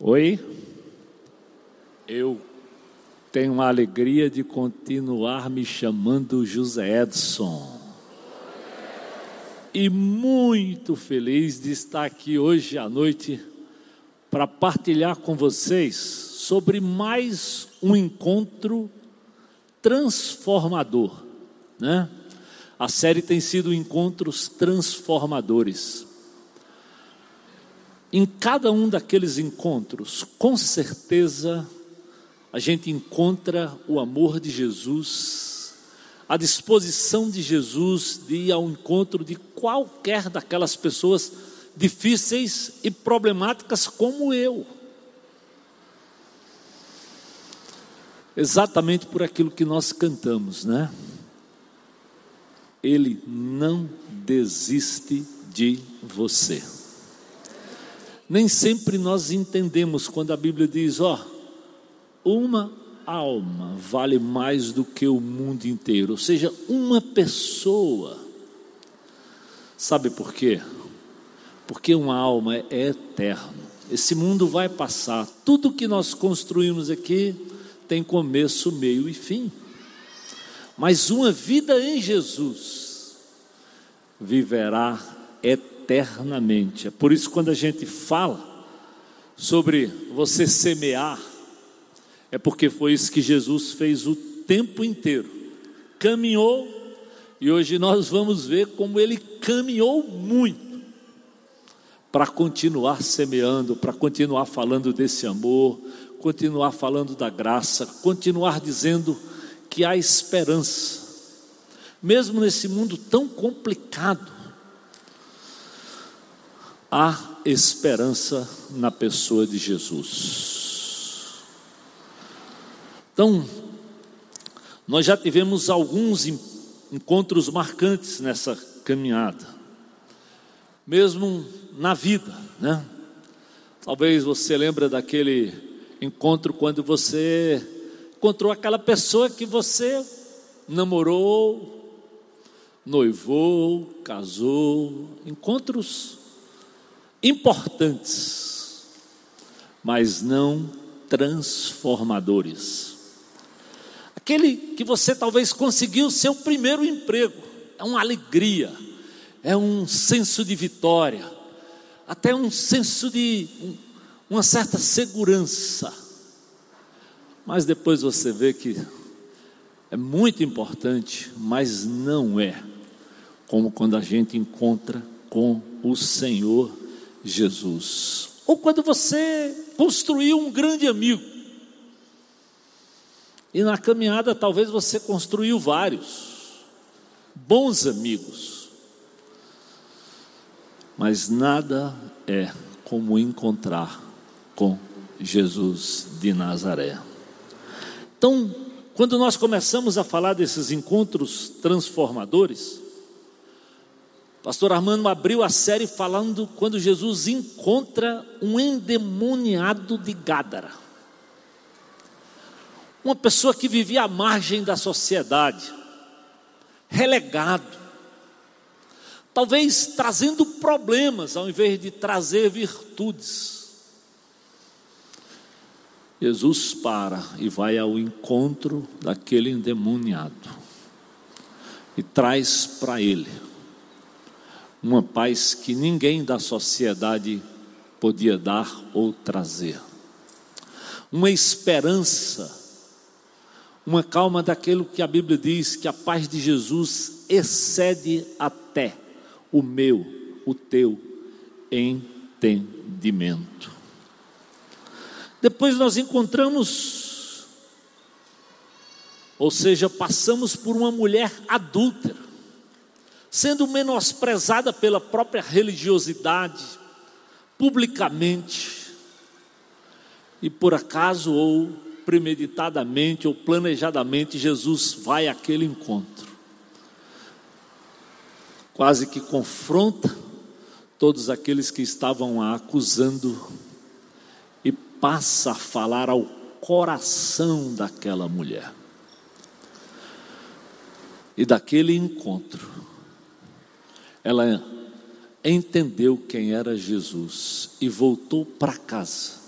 Oi, eu tenho a alegria de continuar me chamando José Edson. E muito feliz de estar aqui hoje à noite para partilhar com vocês sobre mais um encontro transformador, né? A série tem sido encontros transformadores. Em cada um daqueles encontros, com certeza, a gente encontra o amor de Jesus, a disposição de Jesus de ir ao encontro de qualquer daquelas pessoas difíceis e problemáticas como eu. Exatamente por aquilo que nós cantamos, né? Ele não desiste de você. Nem sempre nós entendemos quando a Bíblia diz: ó, uma alma vale mais do que o mundo inteiro, ou seja, uma pessoa. Sabe por quê? Porque uma alma é eterno. Esse mundo vai passar. Tudo que nós construímos aqui tem começo, meio e fim. Mas uma vida em Jesus viverá eternamente eternamente. É por isso, quando a gente fala sobre você semear, é porque foi isso que Jesus fez o tempo inteiro. Caminhou, e hoje nós vamos ver como ele caminhou muito para continuar semeando, para continuar falando desse amor, continuar falando da graça, continuar dizendo que há esperança, mesmo nesse mundo tão complicado, há esperança na pessoa de Jesus. Então, nós já tivemos alguns encontros marcantes nessa caminhada, mesmo na vida, né? Talvez você lembre daquele encontro quando você encontrou aquela pessoa que você namorou, noivou, casou, encontros importantes, mas não transformadores. Aquele que você talvez conseguiu seu primeiro emprego, é uma alegria, é um senso de vitória, até um senso de uma certa segurança. Mas depois você vê que é muito importante, mas não é como quando a gente encontra com o Senhor Jesus. Ou quando você construiu um grande amigo. E na caminhada talvez você construiu vários bons amigos. Mas nada é como encontrar com Jesus de Nazaré. Então, quando nós começamos a falar desses encontros transformadores, Pastor Armando abriu a série falando quando Jesus encontra um endemoniado de Gádara. Uma pessoa que vivia à margem da sociedade, relegado, talvez trazendo problemas ao invés de trazer virtudes. Jesus para e vai ao encontro daquele endemoniado e traz para ele uma paz que ninguém da sociedade podia dar ou trazer, uma esperança, uma calma daquilo que a Bíblia diz que a paz de Jesus excede até o meu, o teu entendimento. Depois nós encontramos, ou seja, passamos por uma mulher adúltera sendo menosprezada pela própria religiosidade, publicamente, e por acaso ou premeditadamente ou planejadamente, Jesus vai àquele encontro, quase que confronta todos aqueles que estavam a acusando e passa a falar ao coração daquela mulher. E daquele encontro, ela entendeu quem era Jesus e voltou para casa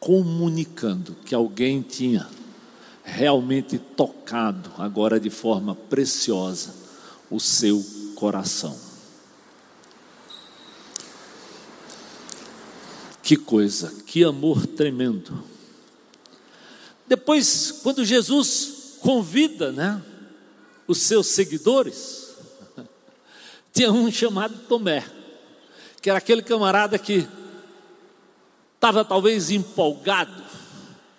comunicando que alguém tinha realmente tocado, agora de forma preciosa, o seu coração. Que coisa, que amor tremendo. Depois, quando Jesus convida, né, os seus seguidores, tinha um chamado Tomé, que era aquele camarada que estava talvez empolgado,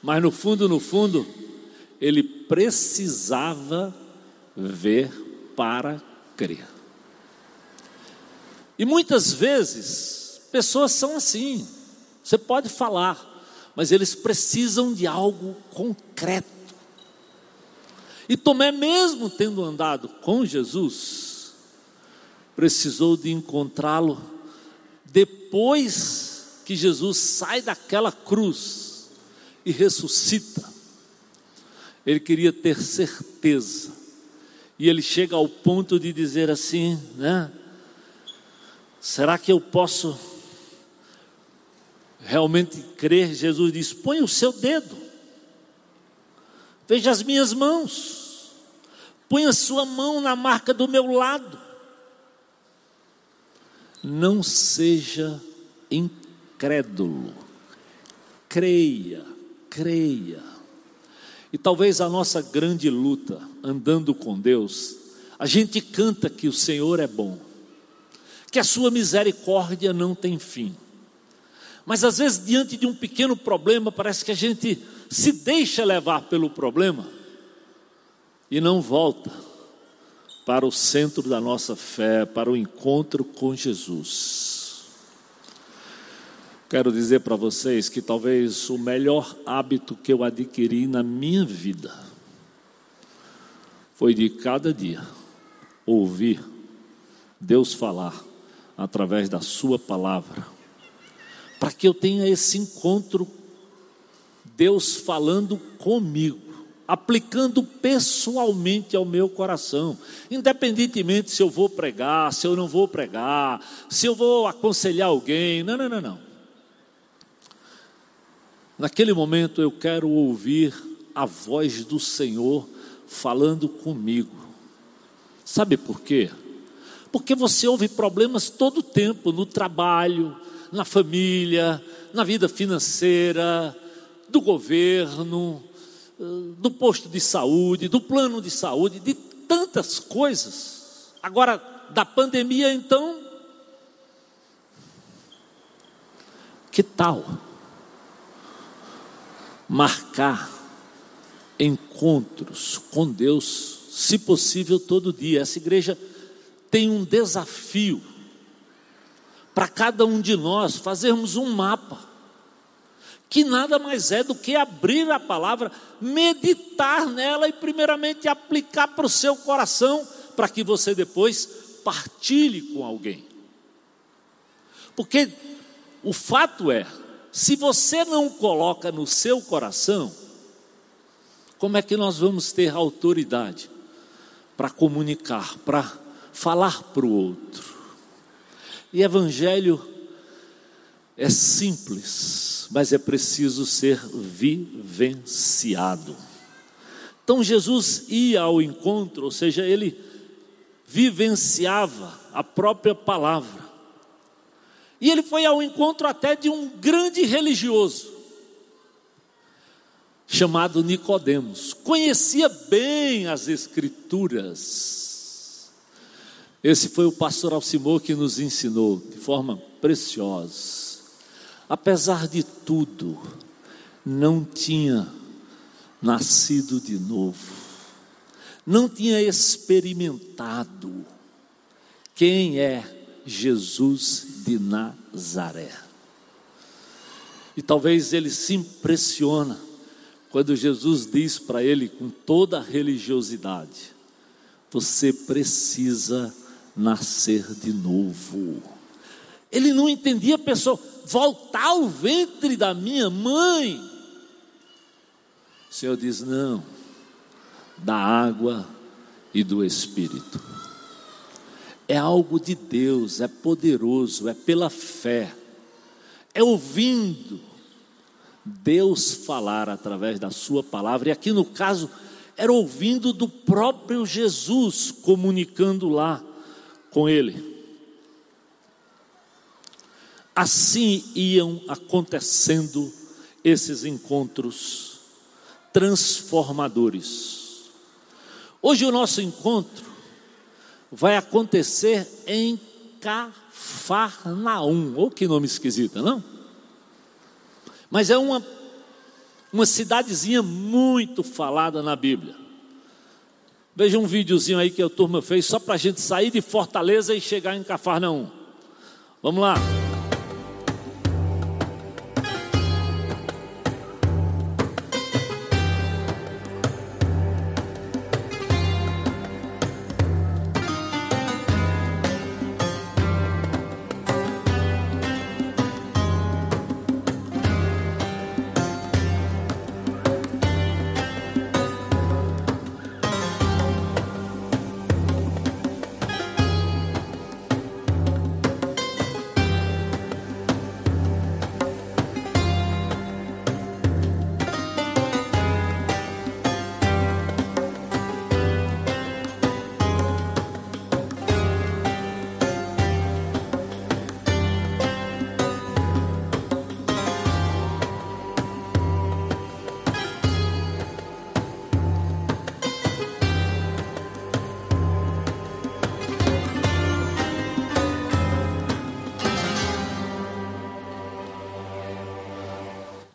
mas no fundo, no fundo, ele precisava ver para crer. E muitas vezes, pessoas são assim, você pode falar, mas eles precisam de algo concreto. E Tomé, mesmo tendo andado com Jesus, precisou de encontrá-lo depois que Jesus sai daquela cruz e ressuscita. Ele queria ter certeza. E ele chega ao ponto de dizer assim, né? Será que eu posso realmente crer? Jesus diz: põe o seu dedo, veja as minhas mãos, põe a sua mão na marca do meu lado. Não seja incrédulo, creia, creia. E talvez a nossa grande luta, andando com Deus, a gente canta que o Senhor é bom, que a sua misericórdia não tem fim. Mas às vezes, diante de um pequeno problema, parece que a gente se deixa levar pelo problema e não volta para o centro da nossa fé, para o encontro com Jesus. Quero dizer para vocês que talvez o melhor hábito que eu adquiri na minha vida foi de cada dia ouvir Deus falar através da Sua palavra, para que eu tenha esse encontro, Deus falando comigo, aplicando pessoalmente ao meu coração, independentemente se eu vou pregar, se eu não vou pregar, se eu vou aconselhar alguém, não, não, não, não. Naquele momento eu quero ouvir a voz do Senhor falando comigo. Sabe por quê? Porque você ouve problemas todo o tempo, no trabalho, na família, na vida financeira, do governo, do posto de saúde, do plano de saúde, de tantas coisas. Agora, da pandemia, então, que tal? marcar encontros com Deus, se possível todo dia. Essa igreja tem um desafio para cada um de nós fazermos um mapa, que nada mais é do que abrir a palavra, meditar nela e, primeiramente, aplicar para o seu coração, para que você depois partilhe com alguém. Porque o fato é, se você não coloca no seu coração, como é que nós vamos ter autoridade para comunicar, para falar para o outro? E evangelho é simples, mas é preciso ser vivenciado. Então Jesus ia ao encontro, ou seja, ele vivenciava a própria palavra. E ele foi ao encontro até de um grande religioso chamado Nicodemos. Conhecia bem as escrituras. Esse foi o pastor Alcimor que nos ensinou de forma preciosa. Apesar de tudo, não tinha nascido de novo. Não tinha experimentado quem é Jesus de Nazaré. E talvez ele se impressiona quando Jesus diz para ele com toda a religiosidade: você precisa nascer de novo. Ele não entendia a pessoa voltar ao ventre da minha mãe. O Senhor diz: não, da água e do Espírito é algo de Deus, é poderoso, é pela fé, é ouvindo, Deus falar através da Sua palavra, e aqui no caso, era ouvindo do próprio Jesus comunicando lá com ele. Assim iam acontecendo esses encontros transformadores. Hoje o nosso encontro vai acontecer em Cafarnaum. Ou oh, que nome esquisito, não? Mas é uma, uma cidadezinha muito falada na Bíblia. Veja um videozinho aí que a turma fez só para a gente sair de Fortaleza e chegar em Cafarnaum. Vamos lá.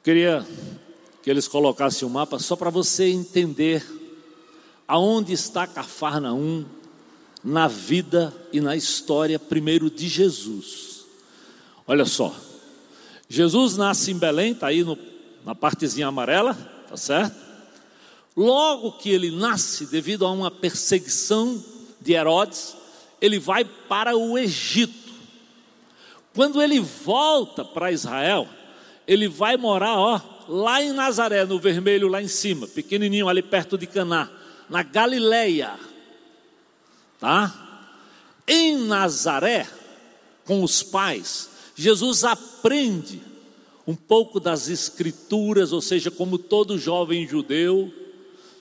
Queria que eles colocassem o um mapa só para você entender aonde está Cafarnaum na vida e na história primeiro de Jesus. Olha só, Jesus nasce em Belém, está aí no, na partezinha amarela, tá certo? Logo que ele nasce, devido a uma perseguição de Herodes, ele vai para o Egito. Quando ele volta para Israel, ele vai morar, ó, lá em Nazaré, no vermelho lá em cima, pequenininho ali perto de Caná, na Galileia. Tá? Em Nazaré, com os pais, Jesus aprende um pouco das escrituras, ou seja, como todo jovem judeu,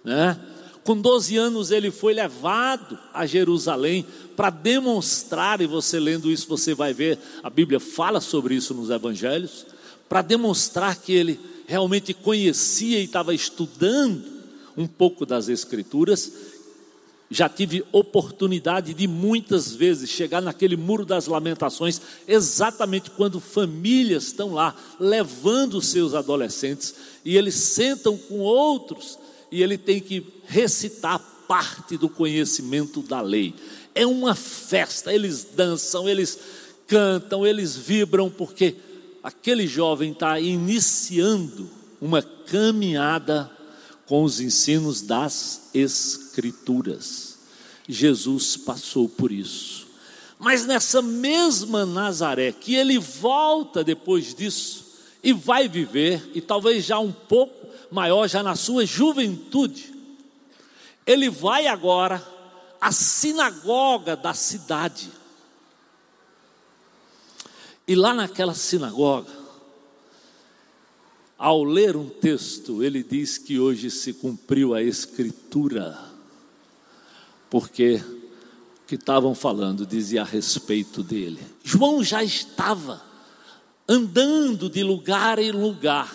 né? Com 12 anos ele foi levado a Jerusalém para demonstrar, e você lendo isso você vai ver, a Bíblia fala sobre isso nos evangelhos, para demonstrar que ele realmente conhecia e estava estudando um pouco das Escrituras. Já tive oportunidade de muitas vezes chegar naquele muro das lamentações, exatamente quando famílias estão lá levando seus adolescentes e eles sentam com outros e ele tem que recitar parte do conhecimento da lei. É uma festa, eles dançam, eles cantam, eles vibram, porque aquele jovem está iniciando uma caminhada com os ensinos das Escrituras. Jesus passou por isso. Mas nessa mesma Nazaré, que ele volta depois disso e vai viver, e talvez já um pouco maior, já na sua juventude, ele vai agora à sinagoga da cidade. E lá naquela sinagoga, ao ler um texto, ele diz que hoje se cumpriu a escritura, porque o que estavam falando dizia a respeito dele. João já estava andando de lugar em lugar,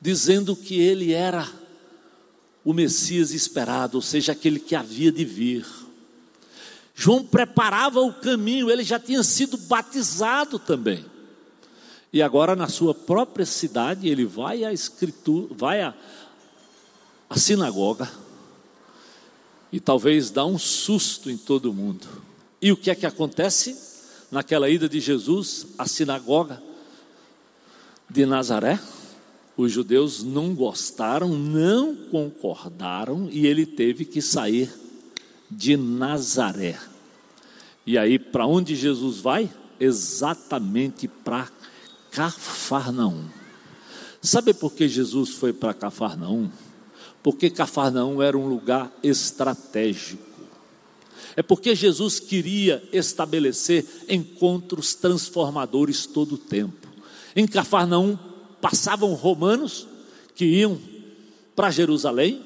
dizendo que ele era o Messias esperado, ou seja, aquele que havia de vir. João preparava o caminho, ele já tinha sido batizado também. E agora na sua própria cidade, ele vai à escritura, vai à, à sinagoga e talvez dá um susto em todo mundo. E o que é que acontece naquela ida de Jesus à sinagoga de Nazaré? Os judeus não gostaram, não concordaram e ele teve que sair de Nazaré. E aí, para onde Jesus vai? Exatamente para Cafarnaum. Sabe por que Jesus foi para Cafarnaum? Porque Cafarnaum era um lugar estratégico. É porque Jesus queria estabelecer encontros transformadores todo o tempo. Em Cafarnaum passavam romanos que iam para Jerusalém,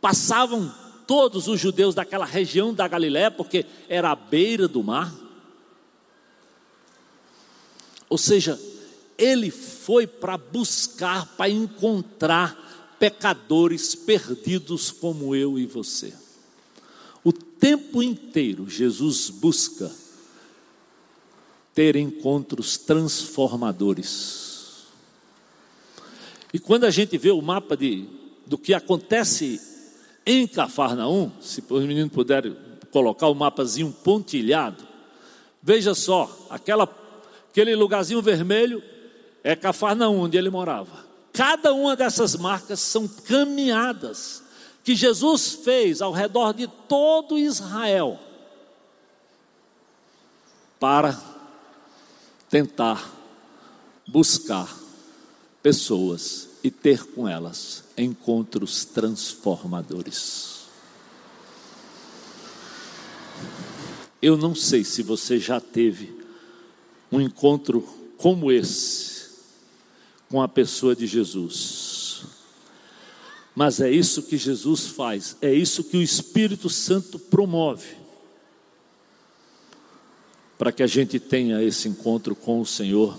passavam todos os judeus daquela região da Galiléia, porque era à beira do mar. Ou seja, ele foi para buscar, para encontrar pecadores perdidos como eu e você. O tempo inteiro Jesus busca ter encontros transformadores. E quando a gente vê o mapa de, do que acontece em Cafarnaum, se os meninos puderem colocar o mapazinho pontilhado, veja só, aquela, aquele lugarzinho vermelho é Cafarnaum, onde ele morava. Cada uma dessas marcas são caminhadas que Jesus fez ao redor de todo Israel para tentar buscar pessoas e ter com elas encontros transformadores. Eu não sei se você já teve um encontro como esse com a pessoa de Jesus. Mas é isso que Jesus faz, é isso que o Espírito Santo promove, para que a gente tenha esse encontro com o Senhor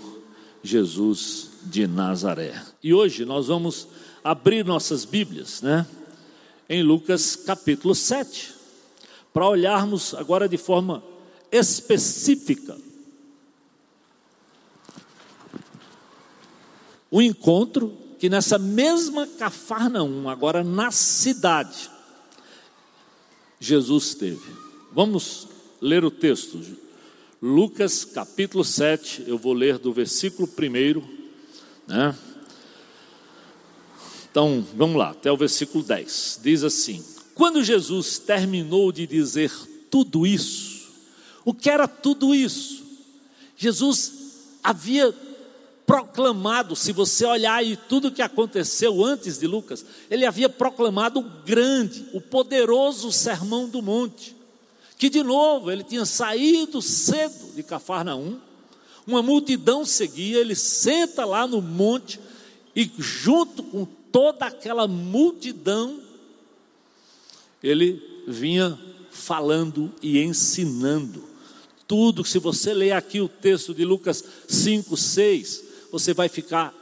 Jesus de Nazaré. E hoje nós vamos abrir nossas Bíblias, né? Em Lucas capítulo 7, para olharmos agora de forma específica o encontro que nessa mesma Cafarnaum, agora na cidade, Jesus teve. Vamos ler o texto. Lucas capítulo 7, eu vou ler do versículo 1, né? Então, vamos lá, até o versículo 10. Diz assim: Quando Jesus terminou de dizer tudo isso, o que era tudo isso? Jesus havia proclamado, se você olhar aí tudo que aconteceu antes de Lucas, ele havia proclamado o grande, o poderoso sermão do monte, que de novo ele tinha saído cedo de Cafarnaum, uma multidão seguia, ele senta lá no monte e junto com toda aquela multidão, ele vinha falando e ensinando tudo. Se você ler aqui o texto de Lucas 5, 6, você vai ficar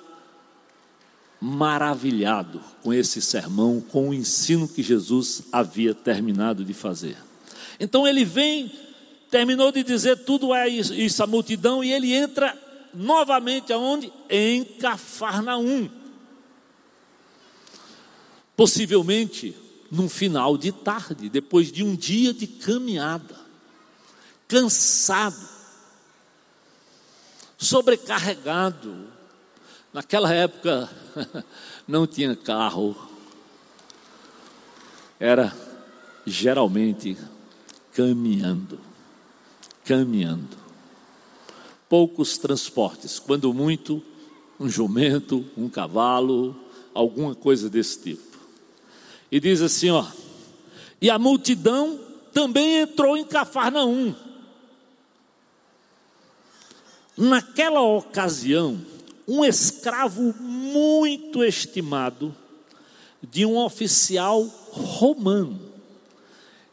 maravilhado com esse sermão, com o ensino que Jesus havia terminado de fazer. Então ele vem, terminou de dizer tudo é isso, a multidão, e ele entra novamente aonde? Em Cafarnaum. Possivelmente num final de tarde, depois de um dia de caminhada, cansado, sobrecarregado. Naquela época não tinha carro, era geralmente caminhando, caminhando. Poucos transportes, quando muito, um jumento, um cavalo, alguma coisa desse tipo. E diz assim, ó, e a multidão também entrou em Cafarnaum Naquela ocasião, um escravo muito estimado de um oficial romano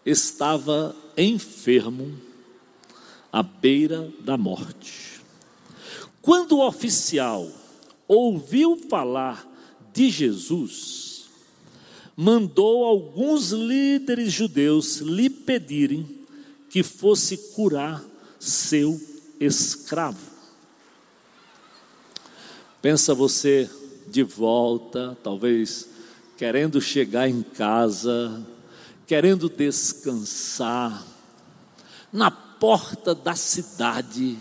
estava enfermo à beira da morte. Quando o oficial ouviu falar de Jesus, mandou alguns líderes judeus lhe pedirem que fosse curar seu escravo. Pensa você de volta, talvez querendo chegar em casa, querendo descansar, na porta da cidade,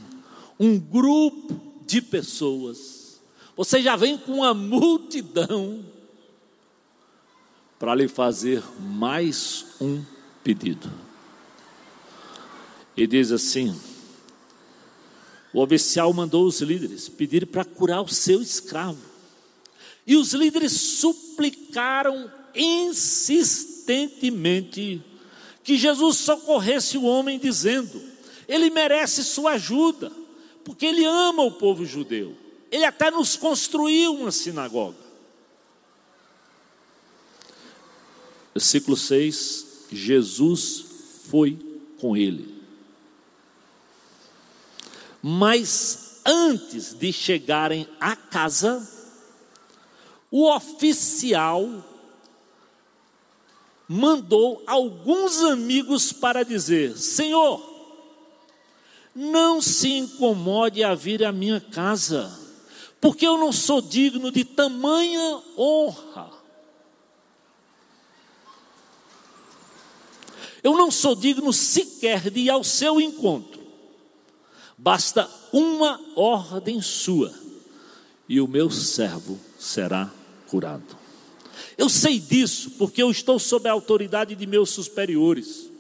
um grupo de pessoas, você já vem com uma multidão para lhe fazer mais um pedido. E diz assim: o oficial mandou os líderes pedir para curar o seu escravo. E os líderes suplicaram insistentemente que Jesus socorresse o homem, dizendo: Ele merece sua ajuda, porque ele ama o povo judeu. ele até nos construiu uma sinagoga. Versículo 6: Jesus foi com ele. Mas antes de chegarem à casa, o oficial mandou alguns amigos para dizer: Senhor, não se incomode a vir à minha casa, porque eu não sou digno de tamanha honra. Eu não sou digno sequer de ir ao seu encontro. Basta uma ordem sua, e o meu servo será curado. Eu sei disso porque eu estou sob a autoridade de meus superiores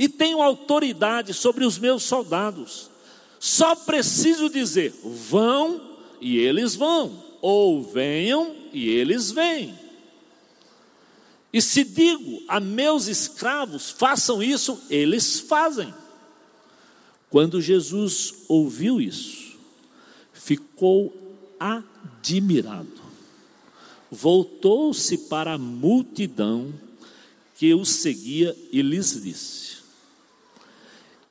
e tenho autoridade sobre os meus soldados. Só preciso dizer: vão e eles vão, ou venham e eles vêm. E se digo a meus escravos, façam isso, eles fazem. Quando Jesus ouviu isso, ficou admirado voltou-se para a multidão que o seguia e lhes disse: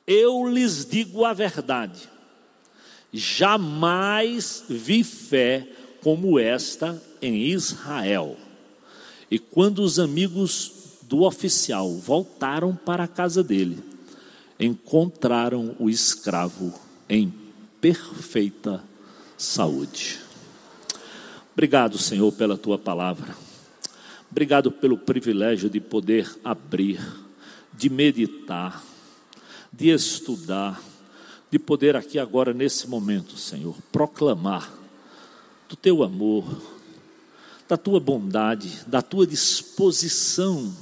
Eu lhes digo a verdade, jamais vi fé como esta em Israel. E quando os amigos do oficial voltaram para a casa dele, encontraram o escravo em perfeita saúde. Obrigado, Senhor, pela tua palavra. Obrigado pelo privilégio de poder abrir, de meditar, de estudar, de poder aqui agora, nesse momento, Senhor, proclamar do teu amor, da tua bondade, da tua disposição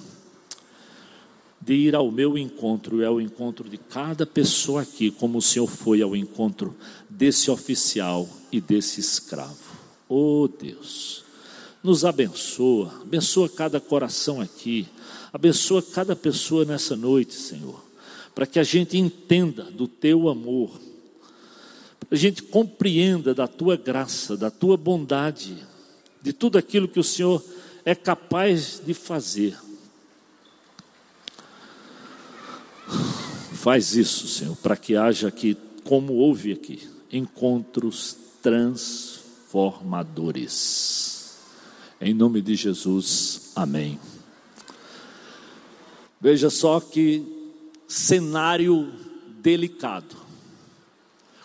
de ir ao meu encontro e ao encontro de cada pessoa aqui, como o Senhor foi ao encontro desse oficial e desse escravo. Oh Deus, nos abençoa, abençoa cada coração aqui, abençoa cada pessoa nessa noite, Senhor, para que a gente entenda do teu amor, para a gente compreenda da tua graça, da tua bondade, de tudo aquilo que o Senhor é capaz de fazer. Faz isso, Senhor, para que haja aqui, como houve aqui, encontros trans transformadores. Em nome de Jesus, amém. Veja só que cenário delicado.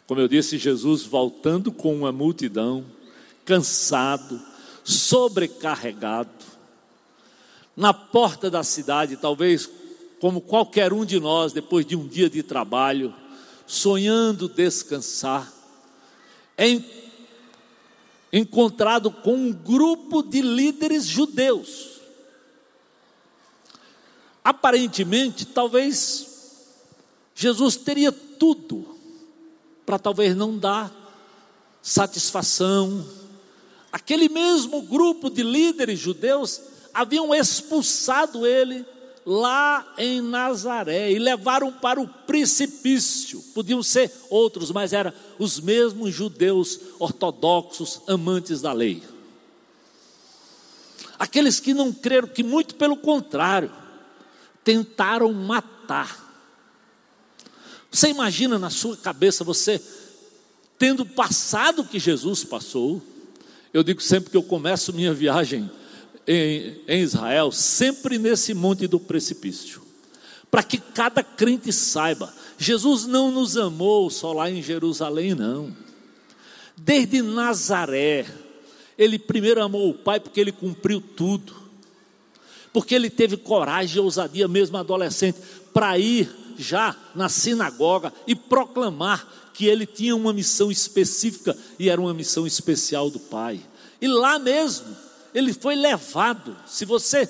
Como eu disse, Jesus voltando com uma multidão, cansado, sobrecarregado, na porta da cidade, talvez como qualquer um de nós, depois de um dia de trabalho, sonhando descansar, em encontrado com um grupo de líderes judeus. Aparentemente, talvez Jesus teria tudo para talvez não dar satisfação. Aquele mesmo grupo de líderes judeus haviam expulsado ele lá em Nazaré e levaram para o precipício. Podiam ser outros, mas eram os mesmos judeus ortodoxos, amantes da lei. Aqueles que não creram, que muito pelo contrário, tentaram matar. Você imagina na sua cabeça você tendo passado o que Jesus passou? Eu digo sempre que eu começo minha viagem em, em Israel, sempre nesse monte do precipício, para que cada crente saiba: Jesus não nos amou só lá em Jerusalém, não. Desde Nazaré, ele primeiro amou o Pai porque ele cumpriu tudo, porque ele teve coragem e ousadia, mesmo adolescente, para ir já na sinagoga e proclamar que ele tinha uma missão específica e era uma missão especial do Pai. E lá mesmo, ele foi levado. Se você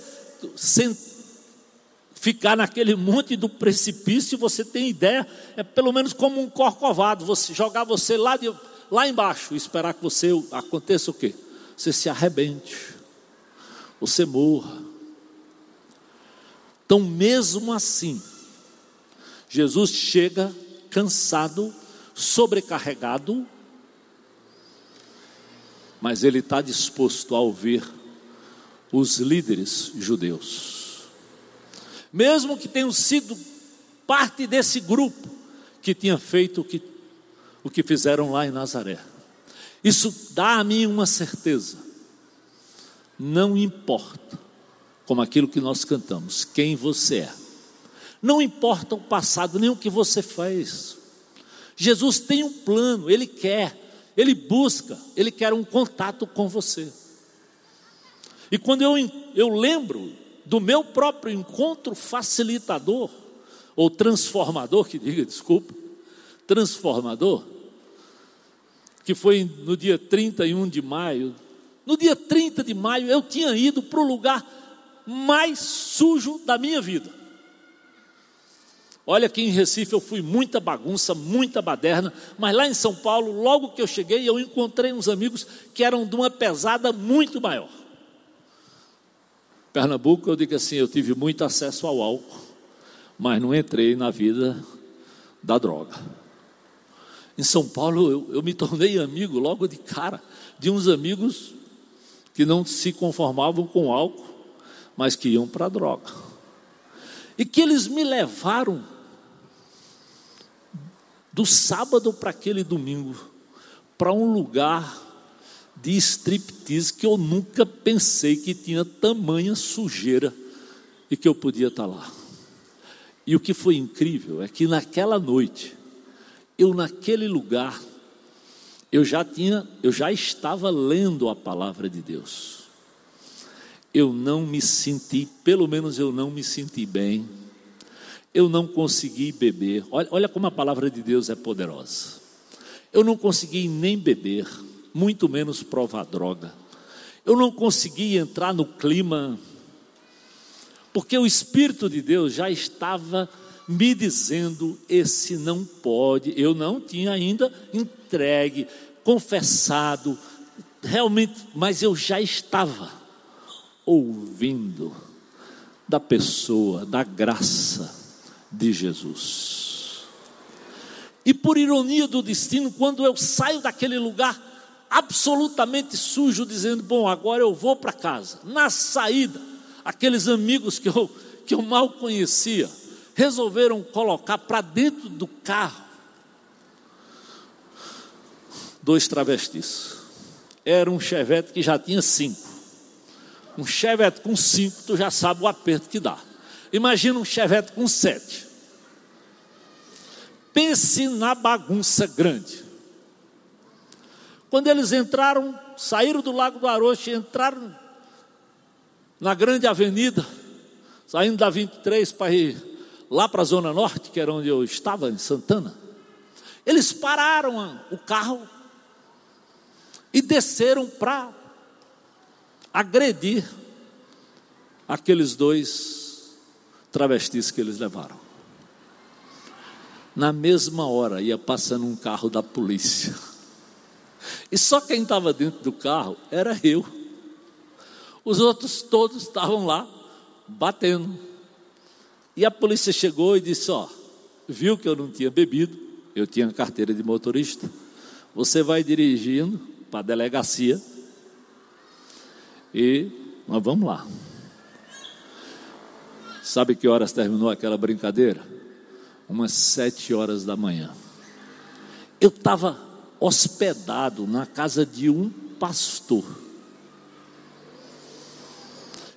ficar naquele monte do precipício, você tem ideia, é pelo menos como um corcovado, você jogar você lá, de, lá embaixo, e esperar que você aconteça o quê? Você se arrebente, você morra. Então, mesmo assim, Jesus chega cansado, sobrecarregado, mas ele está disposto a ouvir os líderes judeus, mesmo que tenham sido parte desse grupo que tinha feito o que, o que fizeram lá em Nazaré. Isso dá a mim uma certeza. Não importa, como aquilo que nós cantamos, quem você é. Não importa o passado, nem o que você fez. Jesus tem um plano, Ele quer, Ele busca, Ele quer um contato com você. E quando eu, eu lembro do meu próprio encontro facilitador, ou transformador, que diga, desculpa, transformador, que foi no dia 31 de maio. No dia 30 de maio eu tinha ido para o lugar mais sujo da minha vida. Olha que em Recife eu fui muita bagunça, muita baderna, mas lá em São Paulo, logo que eu cheguei, eu encontrei uns amigos que eram de uma pesada muito maior. Pernambuco, eu digo assim, eu tive muito acesso ao álcool, mas não entrei na vida da droga. Em São Paulo, eu, eu me tornei amigo logo de cara de uns amigos que não se conformavam com álcool, mas que iam para a droga. E que eles me levaram do sábado para aquele domingo para um lugar de striptease que eu nunca pensei que tinha tamanha sujeira e que eu podia estar lá. E o que foi incrível é que naquela noite, eu naquele lugar, eu já tinha, eu já estava lendo a palavra de Deus. Eu não me senti, pelo menos eu não me senti bem. Eu não consegui beber. Olha, olha como a palavra de Deus é poderosa. Eu não consegui nem beber muito menos provar droga. Eu não consegui entrar no clima, porque o Espírito de Deus já estava me dizendo: esse não pode. Eu não tinha ainda entregue, confessado, realmente, mas eu já estava ouvindo da pessoa, da graça de Jesus. E por ironia do destino, quando eu saio daquele lugar, absolutamente sujo, dizendo: Bom, agora eu vou para casa. Na saída, aqueles amigos que eu, que eu mal conhecia resolveram colocar para dentro do carro dois travestis. Era um chevette que já tinha cinco. Um chevette com cinco, tu já sabe o aperto que dá. Imagina um chevette com sete. Pense na bagunça grande. Quando eles entraram, saíram do Lago do Aroche, entraram na grande avenida, saindo da 23 para ir lá para a Zona Norte, que era onde eu estava, em Santana. Eles pararam o carro e desceram para agredir aqueles dois travestis que eles levaram. Na mesma hora ia passando um carro da polícia. E só quem estava dentro do carro era eu. Os outros todos estavam lá batendo. E a polícia chegou e disse: Ó, viu que eu não tinha bebido, eu tinha carteira de motorista. Você vai dirigindo para a delegacia e nós vamos lá. Sabe que horas terminou aquela brincadeira? Umas sete horas da manhã. Eu estava hospedado na casa de um pastor.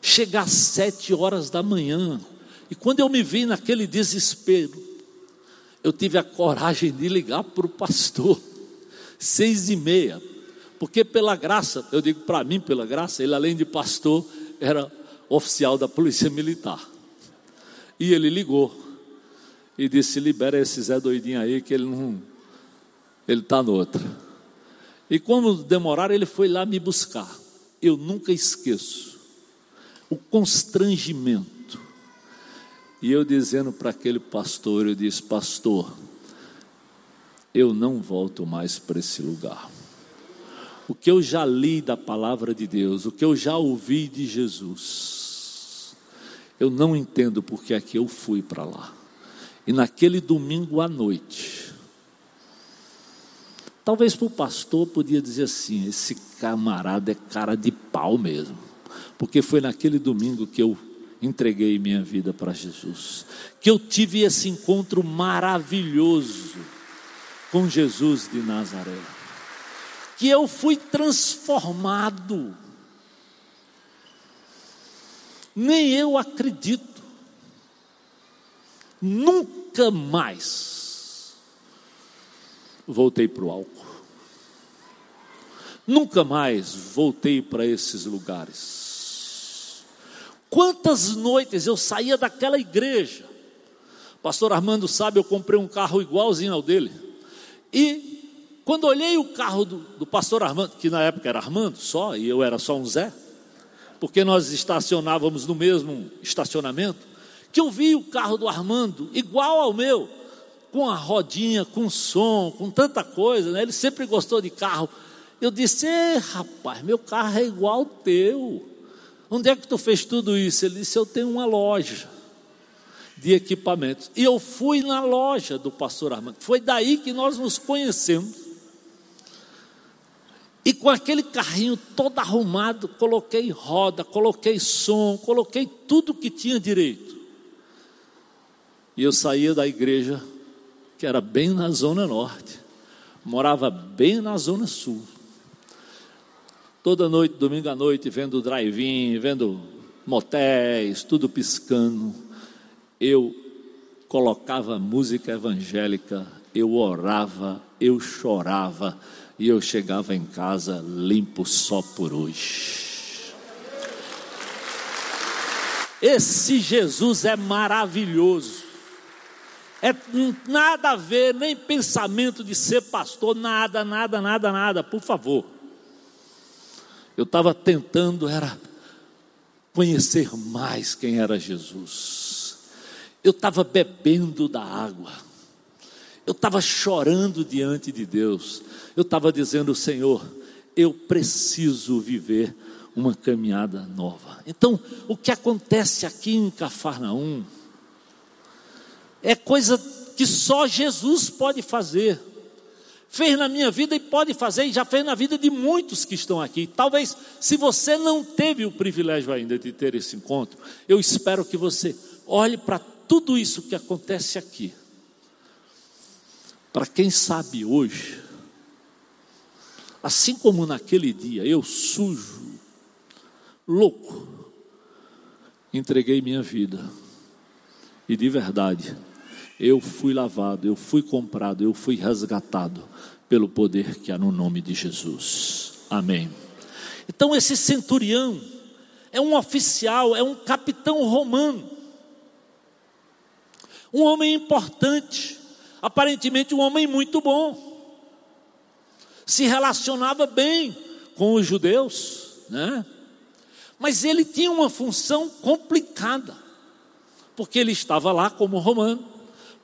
Chegar às sete horas da manhã, e quando eu me vi naquele desespero, eu tive a coragem de ligar para o pastor, seis e meia, porque pela graça, eu digo para mim, pela graça, ele além de pastor, era oficial da polícia militar. E ele ligou e disse: libera esse Zé doidinho aí, que ele não ele está no outro. E quando demorar, ele foi lá me buscar. Eu nunca esqueço o constrangimento. E eu dizendo para aquele pastor, eu disse: Pastor, eu não volto mais para esse lugar. O que eu já li da palavra de Deus, o que eu já ouvi de Jesus, eu não entendo porque é que eu fui para lá. E naquele domingo à noite, Talvez para o pastor podia dizer assim: esse camarada é cara de pau mesmo, porque foi naquele domingo que eu entreguei minha vida para Jesus, que eu tive esse encontro maravilhoso com Jesus de Nazaré, que eu fui transformado. Nem eu acredito, nunca mais voltei para o álcool, nunca mais voltei para esses lugares. Quantas noites eu saía daquela igreja, pastor Armando sabe, eu comprei um carro igualzinho ao dele, e quando olhei o carro do, do pastor Armando, que na época era Armando só, e eu era só um Zé, porque nós estacionávamos no mesmo estacionamento, que eu vi o carro do Armando igual ao meu, com a rodinha, com som, com tanta coisa, né? ele sempre gostou de carro. Eu disse: rapaz, meu carro é igual ao teu. Onde é que tu fez tudo isso? Ele disse: Eu tenho uma loja de equipamentos. E eu fui na loja do pastor Armando. Foi daí que nós nos conhecemos. E com aquele carrinho todo arrumado, coloquei roda, coloquei som, coloquei tudo que tinha direito. E eu saía da igreja, que era bem na zona norte, morava bem na zona sul toda noite, domingo à noite, vendo drive-in, vendo motéis, tudo piscando. Eu colocava música evangélica, eu orava, eu chorava e eu chegava em casa limpo só por hoje. Esse Jesus é maravilhoso. É nada a ver, nem pensamento de ser pastor, nada, nada, nada, nada, por favor. Eu estava tentando era conhecer mais quem era Jesus. Eu estava bebendo da água. Eu estava chorando diante de Deus. Eu estava dizendo, Senhor, eu preciso viver uma caminhada nova. Então, o que acontece aqui em Cafarnaum é coisa que só Jesus pode fazer fez na minha vida e pode fazer, e já fez na vida de muitos que estão aqui. Talvez, se você não teve o privilégio ainda de ter esse encontro, eu espero que você olhe para tudo isso que acontece aqui. Para quem sabe hoje, assim como naquele dia, eu sujo, louco, entreguei minha vida, e de verdade, eu fui lavado, eu fui comprado, eu fui resgatado pelo poder que há no nome de Jesus. Amém. Então, esse centurião é um oficial, é um capitão romano, um homem importante, aparentemente um homem muito bom, se relacionava bem com os judeus, né? Mas ele tinha uma função complicada, porque ele estava lá como romano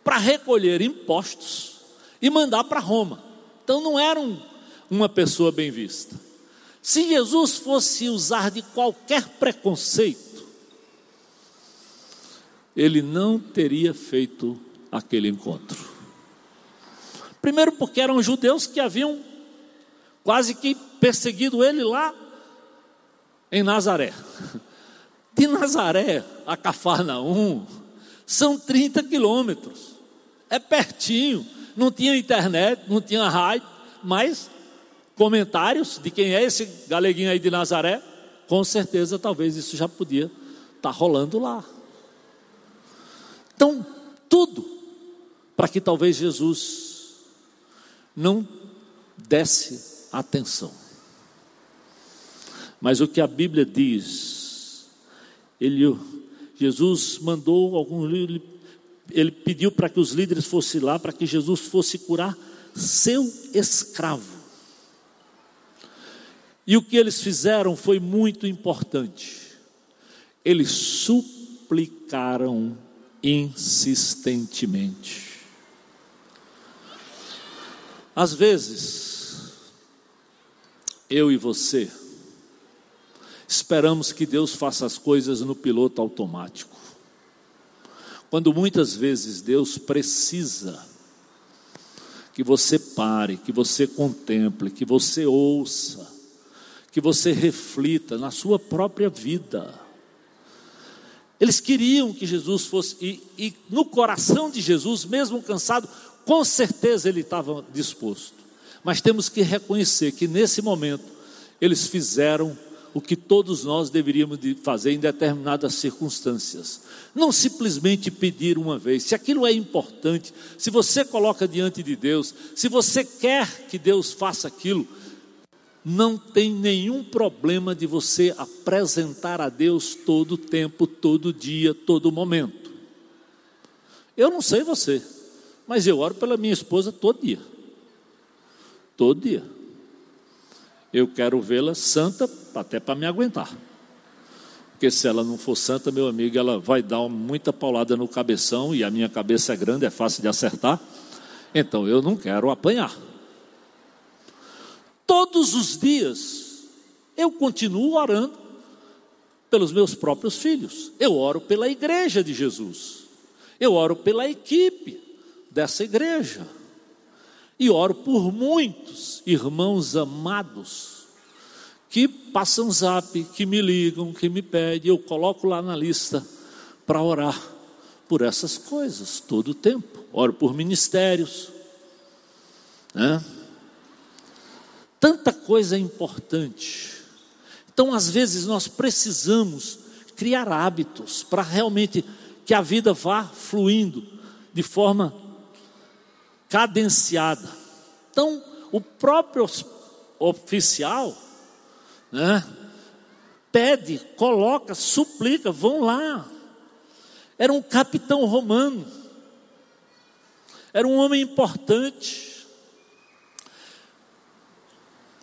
para recolher impostos e mandar para Roma. Então não era um, uma pessoa bem vista. Se Jesus fosse usar de qualquer preconceito, ele não teria feito aquele encontro. Primeiro, porque eram judeus que haviam quase que perseguido ele lá em Nazaré. De Nazaré a Cafarnaum são 30 quilômetros é pertinho, não tinha internet, não tinha rádio, mas comentários de quem é esse galeguinho aí de Nazaré, com certeza talvez isso já podia estar tá rolando lá. Então, tudo para que talvez Jesus não desse atenção. Mas o que a Bíblia diz, ele, Jesus mandou alguns ele pediu para que os líderes fossem lá, para que Jesus fosse curar seu escravo. E o que eles fizeram foi muito importante. Eles suplicaram insistentemente. Às vezes, eu e você, esperamos que Deus faça as coisas no piloto automático. Quando muitas vezes Deus precisa que você pare, que você contemple, que você ouça, que você reflita na sua própria vida. Eles queriam que Jesus fosse, e, e no coração de Jesus, mesmo cansado, com certeza ele estava disposto. Mas temos que reconhecer que nesse momento eles fizeram o que todos nós deveríamos de fazer em determinadas circunstâncias. Não simplesmente pedir uma vez. Se aquilo é importante, se você coloca diante de Deus, se você quer que Deus faça aquilo, não tem nenhum problema de você apresentar a Deus todo tempo, todo dia, todo momento. Eu não sei você, mas eu oro pela minha esposa todo dia. Todo dia. Eu quero vê-la santa até para me aguentar. Porque se ela não for santa, meu amigo, ela vai dar muita paulada no cabeção e a minha cabeça é grande, é fácil de acertar. Então eu não quero apanhar. Todos os dias eu continuo orando pelos meus próprios filhos. Eu oro pela igreja de Jesus. Eu oro pela equipe dessa igreja. E oro por muitos irmãos amados que passam zap, que me ligam, que me pedem, eu coloco lá na lista para orar por essas coisas todo o tempo. Oro por ministérios, né? Tanta coisa importante. Então, às vezes, nós precisamos criar hábitos para realmente que a vida vá fluindo de forma cadenciada. Então, o próprio oficial, né, pede, coloca, suplica, vão lá. Era um capitão romano, era um homem importante,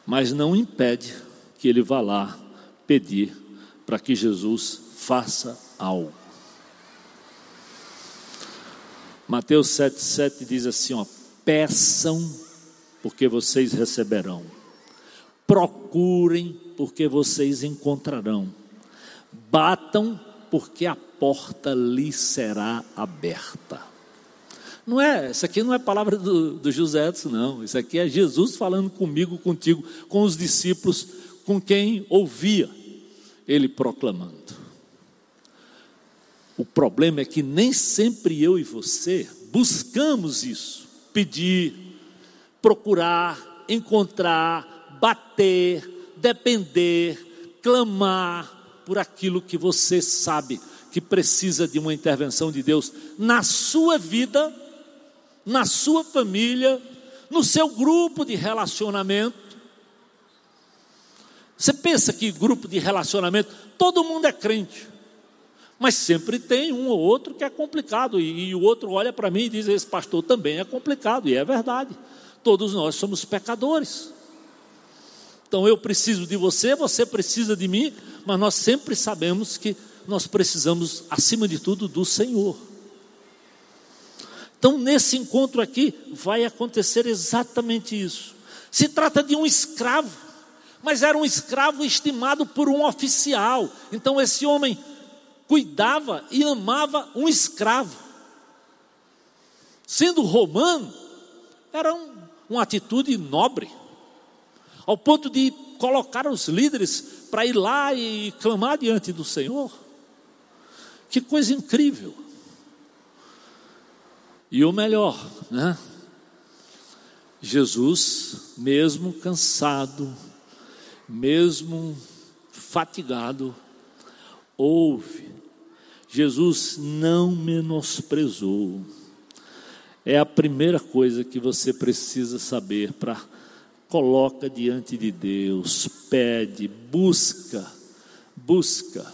mas não impede que ele vá lá pedir para que Jesus faça algo. Mateus 7,7 diz assim: ó, Peçam, porque vocês receberão. Procurem, porque vocês encontrarão. Batam, porque a porta lhe será aberta. Não é, isso aqui não é palavra do, do José não. Isso aqui é Jesus falando comigo, contigo, com os discípulos, com quem ouvia ele proclamando. O problema é que nem sempre eu e você buscamos isso pedir, procurar, encontrar, bater, depender, clamar por aquilo que você sabe que precisa de uma intervenção de Deus na sua vida, na sua família, no seu grupo de relacionamento. Você pensa que grupo de relacionamento, todo mundo é crente. Mas sempre tem um ou outro que é complicado, e, e o outro olha para mim e diz: Esse pastor também é complicado, e é verdade. Todos nós somos pecadores. Então eu preciso de você, você precisa de mim, mas nós sempre sabemos que nós precisamos, acima de tudo, do Senhor. Então, nesse encontro aqui, vai acontecer exatamente isso. Se trata de um escravo, mas era um escravo estimado por um oficial. Então, esse homem cuidava e amava um escravo. Sendo romano, era um, uma atitude nobre, ao ponto de colocar os líderes para ir lá e clamar diante do Senhor. Que coisa incrível. E o melhor, né? Jesus, mesmo cansado, mesmo fatigado, ouve Jesus não menosprezou. É a primeira coisa que você precisa saber para coloca diante de Deus, pede, busca, busca.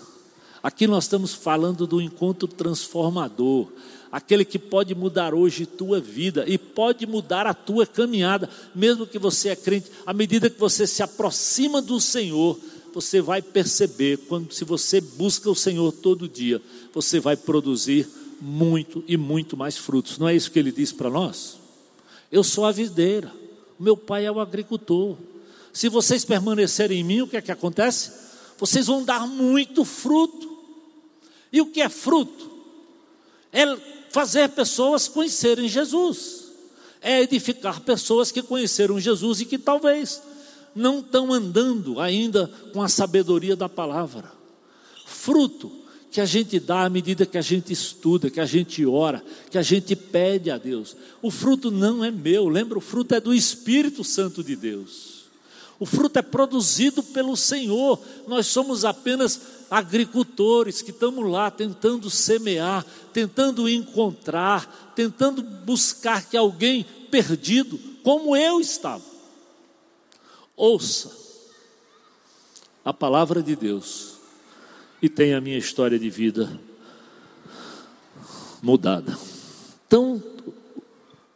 Aqui nós estamos falando do encontro transformador, aquele que pode mudar hoje tua vida e pode mudar a tua caminhada, mesmo que você é crente, à medida que você se aproxima do Senhor, você vai perceber quando se você busca o Senhor todo dia, você vai produzir muito e muito mais frutos. Não é isso que ele diz para nós? Eu sou a videira, meu pai é o agricultor. Se vocês permanecerem em mim, o que é que acontece? Vocês vão dar muito fruto. E o que é fruto? É fazer pessoas conhecerem Jesus. é edificar pessoas que conheceram Jesus e que talvez não estão andando ainda com a sabedoria da palavra. Fruto que a gente dá à medida que a gente estuda, que a gente ora, que a gente pede a Deus. O fruto não é meu, lembra? O fruto é do Espírito Santo de Deus. O fruto é produzido pelo Senhor. Nós somos apenas agricultores que estamos lá tentando semear, tentando encontrar, tentando buscar que alguém perdido, como eu estava. Ouça a palavra de Deus e tenha a minha história de vida mudada. Então,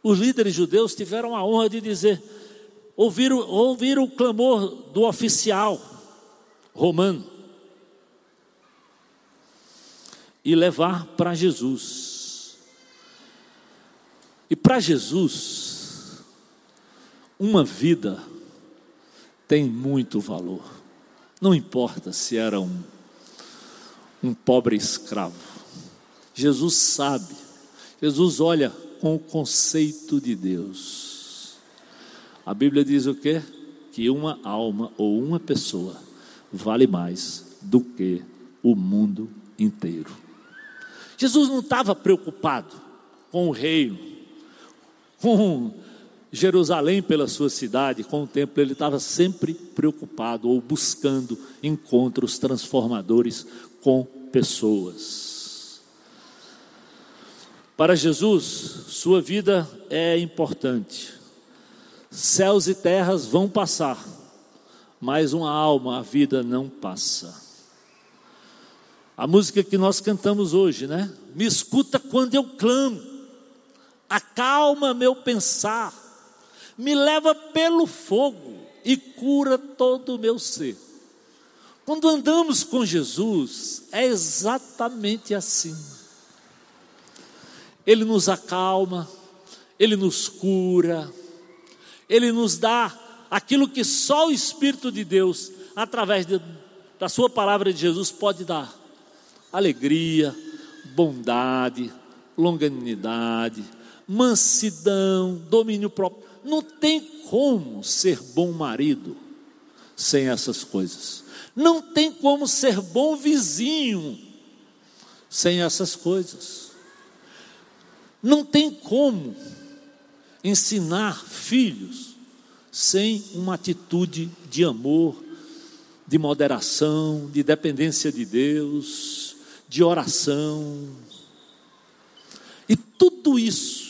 os líderes judeus tiveram a honra de dizer: ouviram, ouviram o clamor do oficial romano e levar para Jesus. E para Jesus, uma vida tem muito valor. Não importa se era um um pobre escravo. Jesus sabe, Jesus olha com o conceito de Deus. A Bíblia diz o quê? Que uma alma ou uma pessoa vale mais do que o mundo inteiro. Jesus não estava preocupado com o reino, com Jerusalém pela sua cidade, com o templo, ele estava sempre preocupado ou buscando encontros transformadores com pessoas. Para Jesus, sua vida é importante. Céus e terras vão passar, mas uma alma, a vida não passa. A música que nós cantamos hoje, né? Me escuta quando eu clamo, acalma meu pensar, me leva pelo fogo e cura todo o meu ser. Quando andamos com Jesus, é exatamente assim. Ele nos acalma, ele nos cura, ele nos dá aquilo que só o Espírito de Deus, através de, da Sua palavra de Jesus, pode dar: alegria, bondade, longanimidade, mansidão, domínio próprio. Não tem como ser bom marido sem essas coisas. Não tem como ser bom vizinho sem essas coisas. Não tem como ensinar filhos sem uma atitude de amor, de moderação, de dependência de Deus, de oração. E tudo isso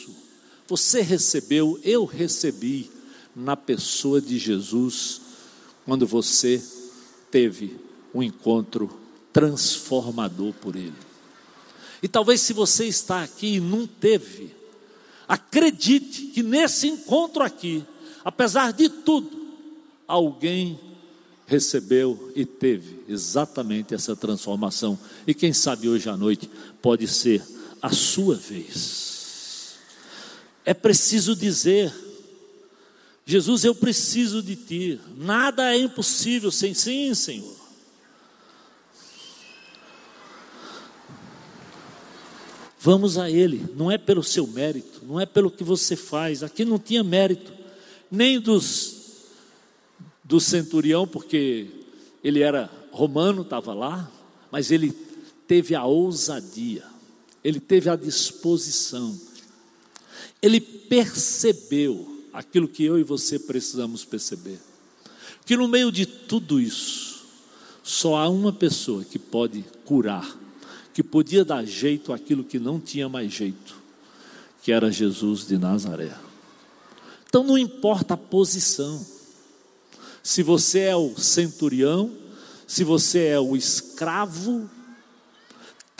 você recebeu, eu recebi na pessoa de Jesus, quando você teve um encontro transformador por Ele. E talvez se você está aqui e não teve, acredite que nesse encontro aqui, apesar de tudo, alguém recebeu e teve exatamente essa transformação. E quem sabe hoje à noite pode ser a sua vez. É preciso dizer Jesus, eu preciso de ti. Nada é impossível sem sim, Senhor. Vamos a Ele, não é pelo seu mérito, não é pelo que você faz. Aqui não tinha mérito, nem dos do centurião, porque ele era romano, estava lá, mas ele teve a ousadia, ele teve a disposição, ele percebeu aquilo que eu e você precisamos perceber. Que no meio de tudo isso, só há uma pessoa que pode curar, que podia dar jeito àquilo que não tinha mais jeito, que era Jesus de Nazaré. Então não importa a posição, se você é o centurião, se você é o escravo,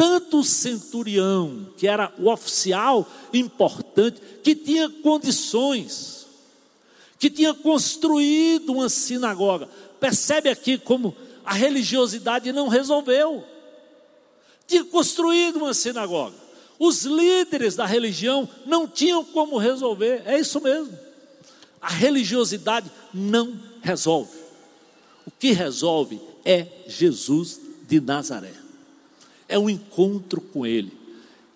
tanto o centurião, que era o oficial importante, que tinha condições, que tinha construído uma sinagoga. Percebe aqui como a religiosidade não resolveu. Tinha construído uma sinagoga. Os líderes da religião não tinham como resolver. É isso mesmo. A religiosidade não resolve. O que resolve é Jesus de Nazaré. É um encontro com Ele.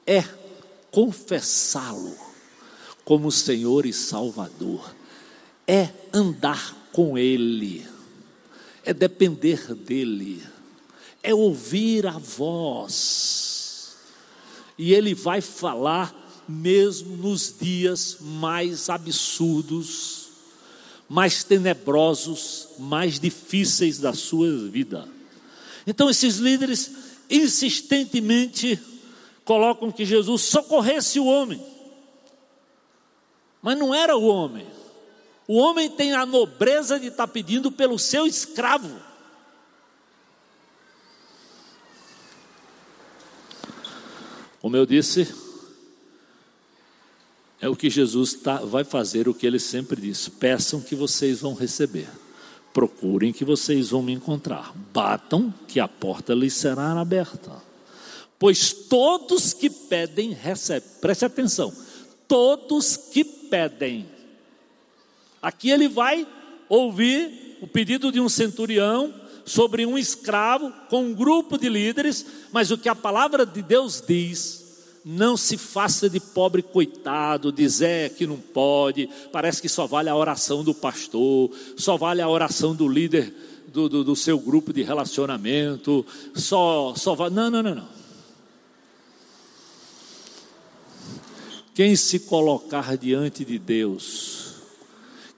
É confessá-lo como Senhor e Salvador. É andar com Ele, é depender dEle, é ouvir a voz, e Ele vai falar mesmo nos dias mais absurdos, mais tenebrosos, mais difíceis da sua vida. Então, esses líderes insistentemente colocam que Jesus socorresse o homem, mas não era o homem. O homem tem a nobreza de estar pedindo pelo seu escravo. Como eu disse, é o que Jesus tá, vai fazer, o que ele sempre disse: peçam que vocês vão receber, procurem que vocês vão me encontrar, batam que a porta lhes será aberta. Pois todos que pedem, recebem. Preste atenção: todos que pedem. Aqui ele vai ouvir o pedido de um centurião sobre um escravo com um grupo de líderes, mas o que a palavra de Deus diz não se faça de pobre coitado, dizer que não pode, parece que só vale a oração do pastor, só vale a oração do líder do, do, do seu grupo de relacionamento, só, só vale. Não, não, não, não. Quem se colocar diante de Deus,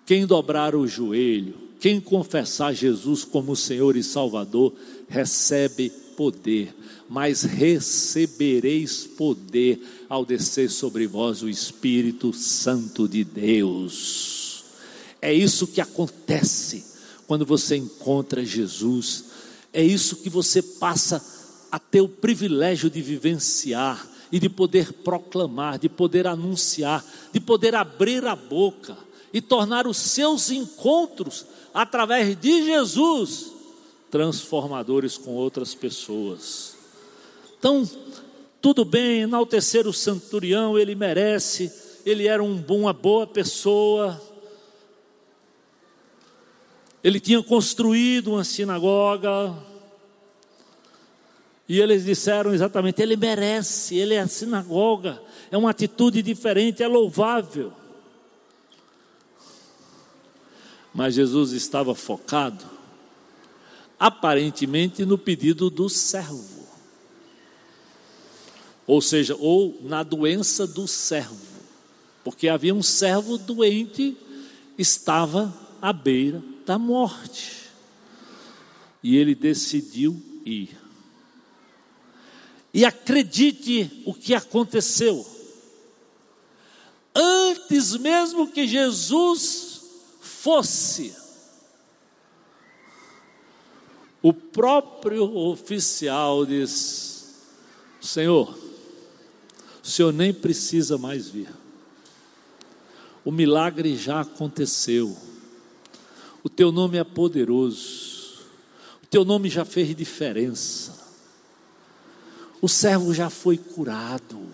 quem dobrar o joelho, quem confessar Jesus como Senhor e Salvador, recebe poder mas recebereis poder ao descer sobre vós o Espírito Santo de Deus. É isso que acontece quando você encontra Jesus, é isso que você passa a ter o privilégio de vivenciar e de poder proclamar, de poder anunciar, de poder abrir a boca e tornar os seus encontros através de Jesus transformadores com outras pessoas. Então, tudo bem, enaltecer o centurião, ele merece, ele era um, uma boa pessoa, ele tinha construído uma sinagoga, e eles disseram exatamente: ele merece, ele é a sinagoga, é uma atitude diferente, é louvável. Mas Jesus estava focado, aparentemente, no pedido do servo ou seja, ou na doença do servo, porque havia um servo doente, estava à beira da morte, e ele decidiu ir. E acredite o que aconteceu. Antes mesmo que Jesus fosse, o próprio oficial disse: Senhor, o Senhor nem precisa mais vir. O milagre já aconteceu. O teu nome é poderoso. O teu nome já fez diferença. O servo já foi curado.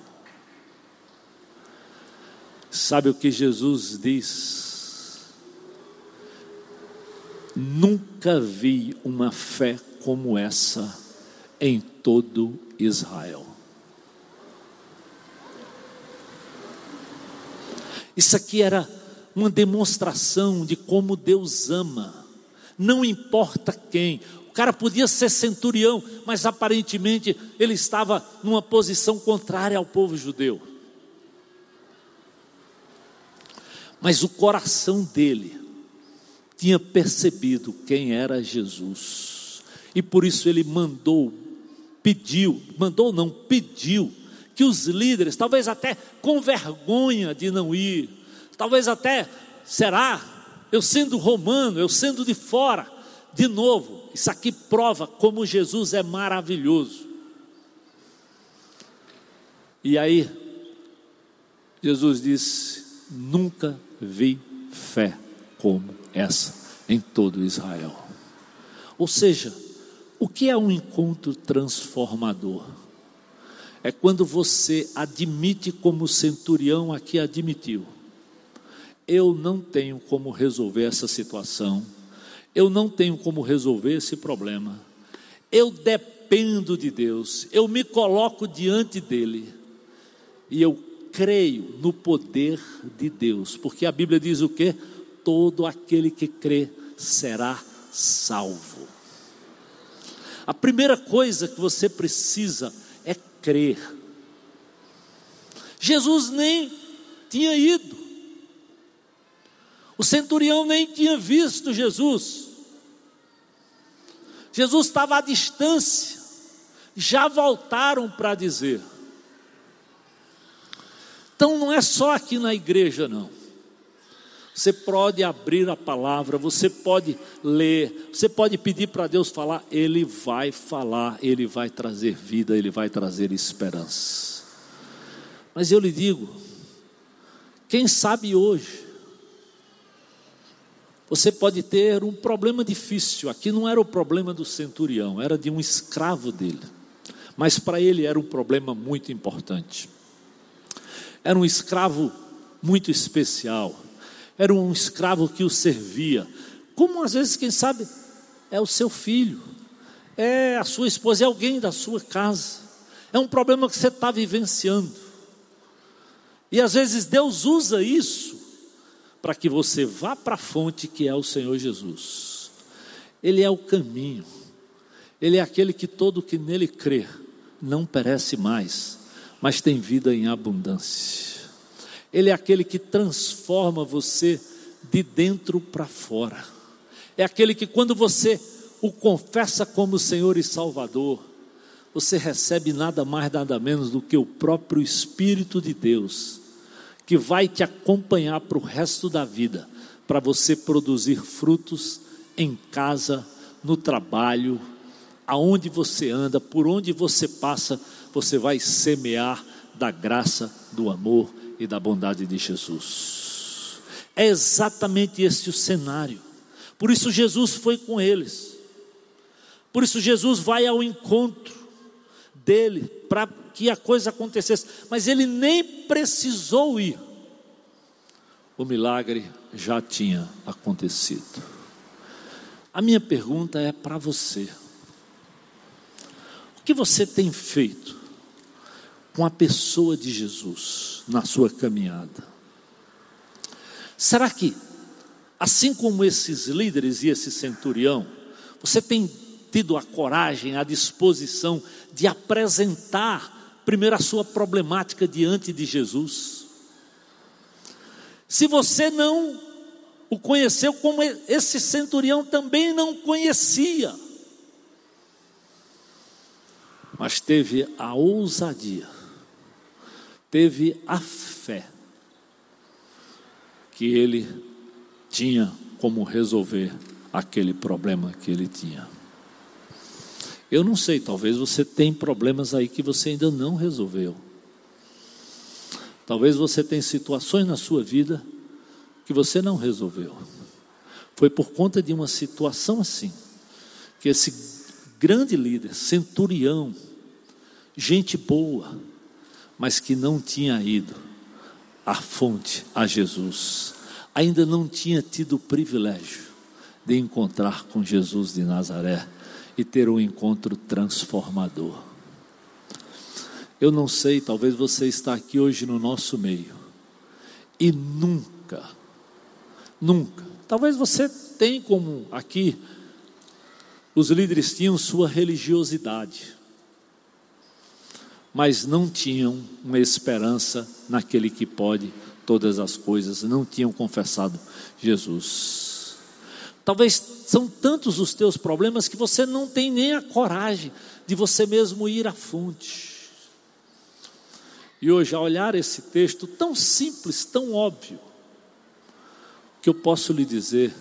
Sabe o que Jesus diz? Nunca vi uma fé como essa em todo Israel. Isso aqui era uma demonstração de como Deus ama, não importa quem. O cara podia ser centurião, mas aparentemente ele estava numa posição contrária ao povo judeu. Mas o coração dele tinha percebido quem era Jesus, e por isso ele mandou, pediu, mandou não, pediu que os líderes, talvez até com vergonha de não ir, talvez até, será, eu sendo romano, eu sendo de fora, de novo, isso aqui prova como Jesus é maravilhoso. E aí, Jesus disse: Nunca vi fé como essa em todo Israel. Ou seja, o que é um encontro transformador? é quando você admite, como o centurião aqui admitiu: eu não tenho como resolver essa situação, eu não tenho como resolver esse problema, eu dependo de Deus, eu me coloco diante dEle, e eu creio no poder de Deus, porque a Bíblia diz o que? Todo aquele que crê será salvo. A primeira coisa que você precisa é crer. Jesus nem tinha ido, o centurião nem tinha visto Jesus. Jesus estava à distância, já voltaram para dizer. Então não é só aqui na igreja, não. Você pode abrir a palavra, você pode ler, você pode pedir para Deus falar, Ele vai falar, Ele vai trazer vida, Ele vai trazer esperança. Mas eu lhe digo, quem sabe hoje, você pode ter um problema difícil. Aqui não era o problema do centurião, era de um escravo dele. Mas para ele era um problema muito importante. Era um escravo muito especial. Era um escravo que o servia. Como às vezes, quem sabe, é o seu filho, é a sua esposa, é alguém da sua casa. É um problema que você está vivenciando. E às vezes Deus usa isso para que você vá para a fonte que é o Senhor Jesus. Ele é o caminho. Ele é aquele que todo que nele crê não perece mais, mas tem vida em abundância. Ele é aquele que transforma você de dentro para fora. É aquele que, quando você o confessa como Senhor e Salvador, você recebe nada mais, nada menos do que o próprio Espírito de Deus, que vai te acompanhar para o resto da vida, para você produzir frutos em casa, no trabalho, aonde você anda, por onde você passa, você vai semear da graça, do amor e da bondade de Jesus. É exatamente este o cenário. Por isso Jesus foi com eles. Por isso Jesus vai ao encontro dele para que a coisa acontecesse, mas ele nem precisou ir. O milagre já tinha acontecido. A minha pergunta é para você. O que você tem feito com a pessoa de Jesus na sua caminhada? Será que, assim como esses líderes e esse centurião, você tem tido a coragem, a disposição de apresentar primeiro a sua problemática diante de Jesus? Se você não o conheceu como esse centurião também não conhecia, mas teve a ousadia, teve a fé que ele tinha como resolver aquele problema que ele tinha. Eu não sei, talvez você tenha problemas aí que você ainda não resolveu. Talvez você tenha situações na sua vida que você não resolveu. Foi por conta de uma situação assim que esse grande líder, centurião, gente boa, mas que não tinha ido à fonte, a Jesus, ainda não tinha tido o privilégio de encontrar com Jesus de Nazaré e ter um encontro transformador. Eu não sei, talvez você está aqui hoje no nosso meio e nunca, nunca, talvez você tenha como aqui os líderes tinham sua religiosidade, mas não tinham uma esperança naquele que pode todas as coisas, não tinham confessado Jesus. Talvez são tantos os teus problemas que você não tem nem a coragem de você mesmo ir à fonte. E hoje, ao olhar esse texto tão simples, tão óbvio, que eu posso lhe dizer,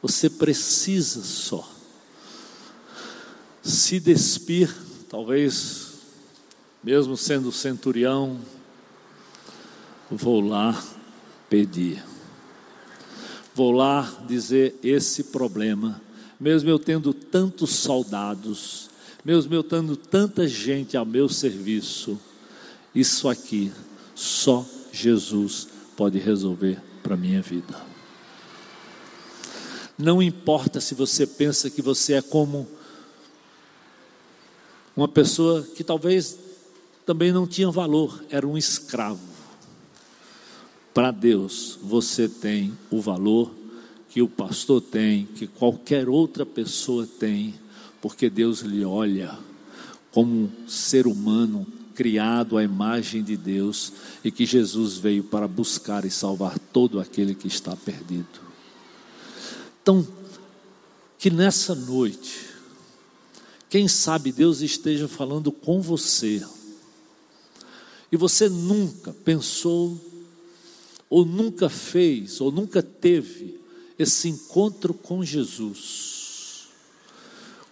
você precisa só se despir, talvez, mesmo sendo centurião, vou lá pedir. Vou lá dizer esse problema, mesmo eu tendo tantos soldados, mesmo eu tendo tanta gente ao meu serviço, isso aqui só Jesus pode resolver para a minha vida. Não importa se você pensa que você é como uma pessoa que talvez também não tinha valor, era um escravo. Para Deus, você tem o valor que o pastor tem, que qualquer outra pessoa tem, porque Deus lhe olha como um ser humano criado à imagem de Deus e que Jesus veio para buscar e salvar todo aquele que está perdido. Então, que nessa noite, quem sabe Deus esteja falando com você, e você nunca pensou, ou nunca fez, ou nunca teve esse encontro com Jesus,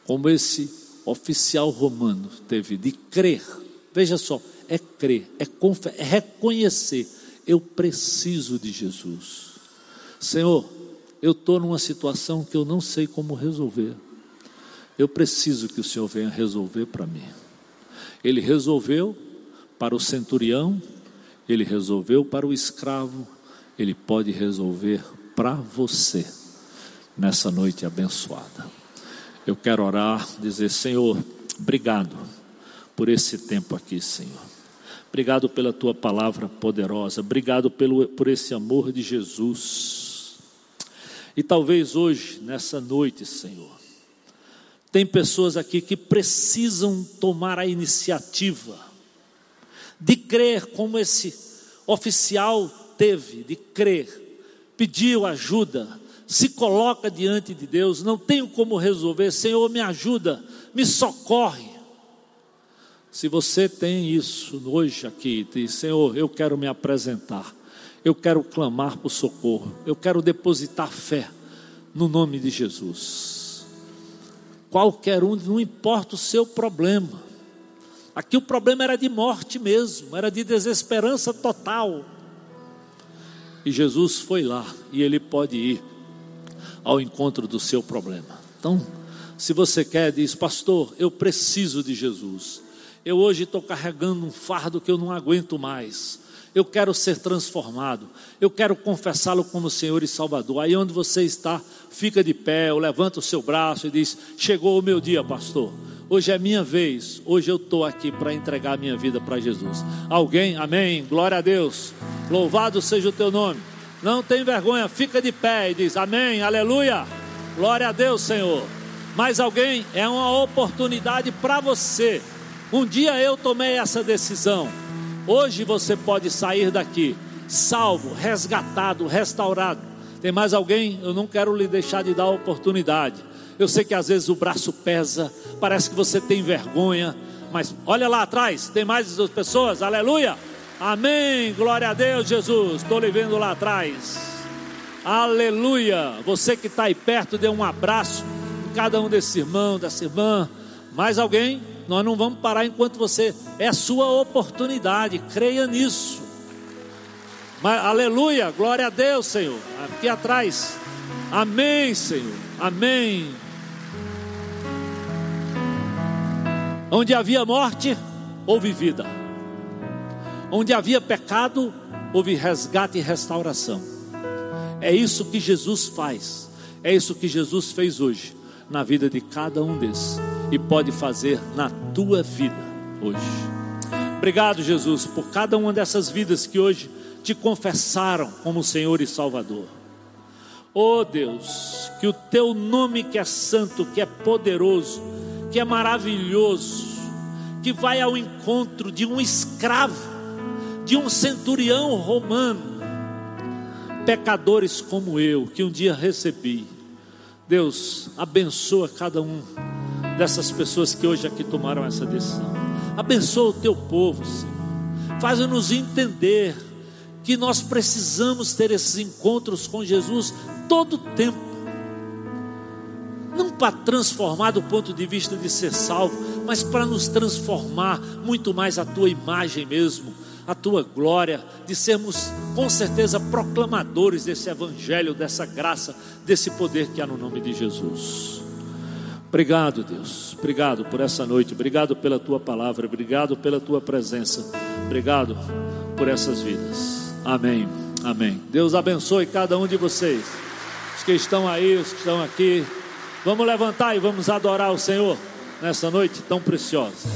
como esse oficial romano teve, de crer, veja só, é crer, é, é reconhecer, eu preciso de Jesus. Senhor, eu estou numa situação que eu não sei como resolver. Eu preciso que o Senhor venha resolver para mim. Ele resolveu para o centurião, ele resolveu para o escravo, ele pode resolver para você nessa noite abençoada. Eu quero orar, dizer: Senhor, obrigado por esse tempo aqui, Senhor. Obrigado pela tua palavra poderosa, obrigado pelo, por esse amor de Jesus. E talvez hoje, nessa noite, Senhor, tem pessoas aqui que precisam tomar a iniciativa de crer como esse oficial teve, de crer pediu ajuda, se coloca diante de Deus, não tenho como resolver, Senhor, me ajuda, me socorre. Se você tem isso hoje aqui, diz, Senhor, eu quero me apresentar, eu quero clamar por socorro, eu quero depositar fé no nome de Jesus. Qualquer um, não importa o seu problema. Aqui o problema era de morte mesmo, era de desesperança total. E Jesus foi lá e ele pode ir ao encontro do seu problema. Então, se você quer, diz, pastor, eu preciso de Jesus. Eu hoje estou carregando um fardo que eu não aguento mais. Eu quero ser transformado. Eu quero confessá-lo como Senhor e Salvador. Aí onde você está, fica de pé, ou levanta o seu braço e diz: Chegou o meu dia, pastor. Hoje é minha vez. Hoje eu estou aqui para entregar minha vida para Jesus. Alguém? Amém. Glória a Deus. Louvado seja o teu nome. Não tem vergonha, fica de pé e diz: Amém, aleluia. Glória a Deus, Senhor. Mas alguém é uma oportunidade para você. Um dia eu tomei essa decisão. Hoje você pode sair daqui salvo, resgatado, restaurado. Tem mais alguém? Eu não quero lhe deixar de dar a oportunidade. Eu sei que às vezes o braço pesa, parece que você tem vergonha, mas olha lá atrás, tem mais pessoas, aleluia. Amém. Glória a Deus, Jesus. Estou lhe vendo lá atrás. Aleluia. Você que está aí perto, dê um abraço em cada um desses irmãos, dessa irmã. Mais alguém? Nós não vamos parar enquanto você. É sua oportunidade. Creia nisso. Mas, aleluia. Glória a Deus, Senhor. Aqui atrás. Amém, Senhor. Amém. Onde havia morte, houve vida. Onde havia pecado, houve resgate e restauração. É isso que Jesus faz. É isso que Jesus fez hoje na vida de cada um desses e pode fazer na tua vida hoje. Obrigado, Jesus, por cada uma dessas vidas que hoje te confessaram como Senhor e Salvador. Oh Deus, que o teu nome que é santo, que é poderoso, que é maravilhoso, que vai ao encontro de um escravo de um centurião romano, pecadores como eu, que um dia recebi. Deus, abençoa cada um dessas pessoas que hoje aqui tomaram essa decisão. Abençoa o teu povo, Senhor. Faz-nos entender que nós precisamos ter esses encontros com Jesus todo o tempo. Não para transformar do ponto de vista de ser salvo, mas para nos transformar muito mais a tua imagem mesmo a tua glória, de sermos com certeza proclamadores desse evangelho, dessa graça, desse poder que há no nome de Jesus. Obrigado, Deus. Obrigado por essa noite. Obrigado pela tua palavra. Obrigado pela tua presença. Obrigado por essas vidas. Amém. Amém. Deus abençoe cada um de vocês. Os que estão aí, os que estão aqui. Vamos levantar e vamos adorar o Senhor nessa noite tão preciosa.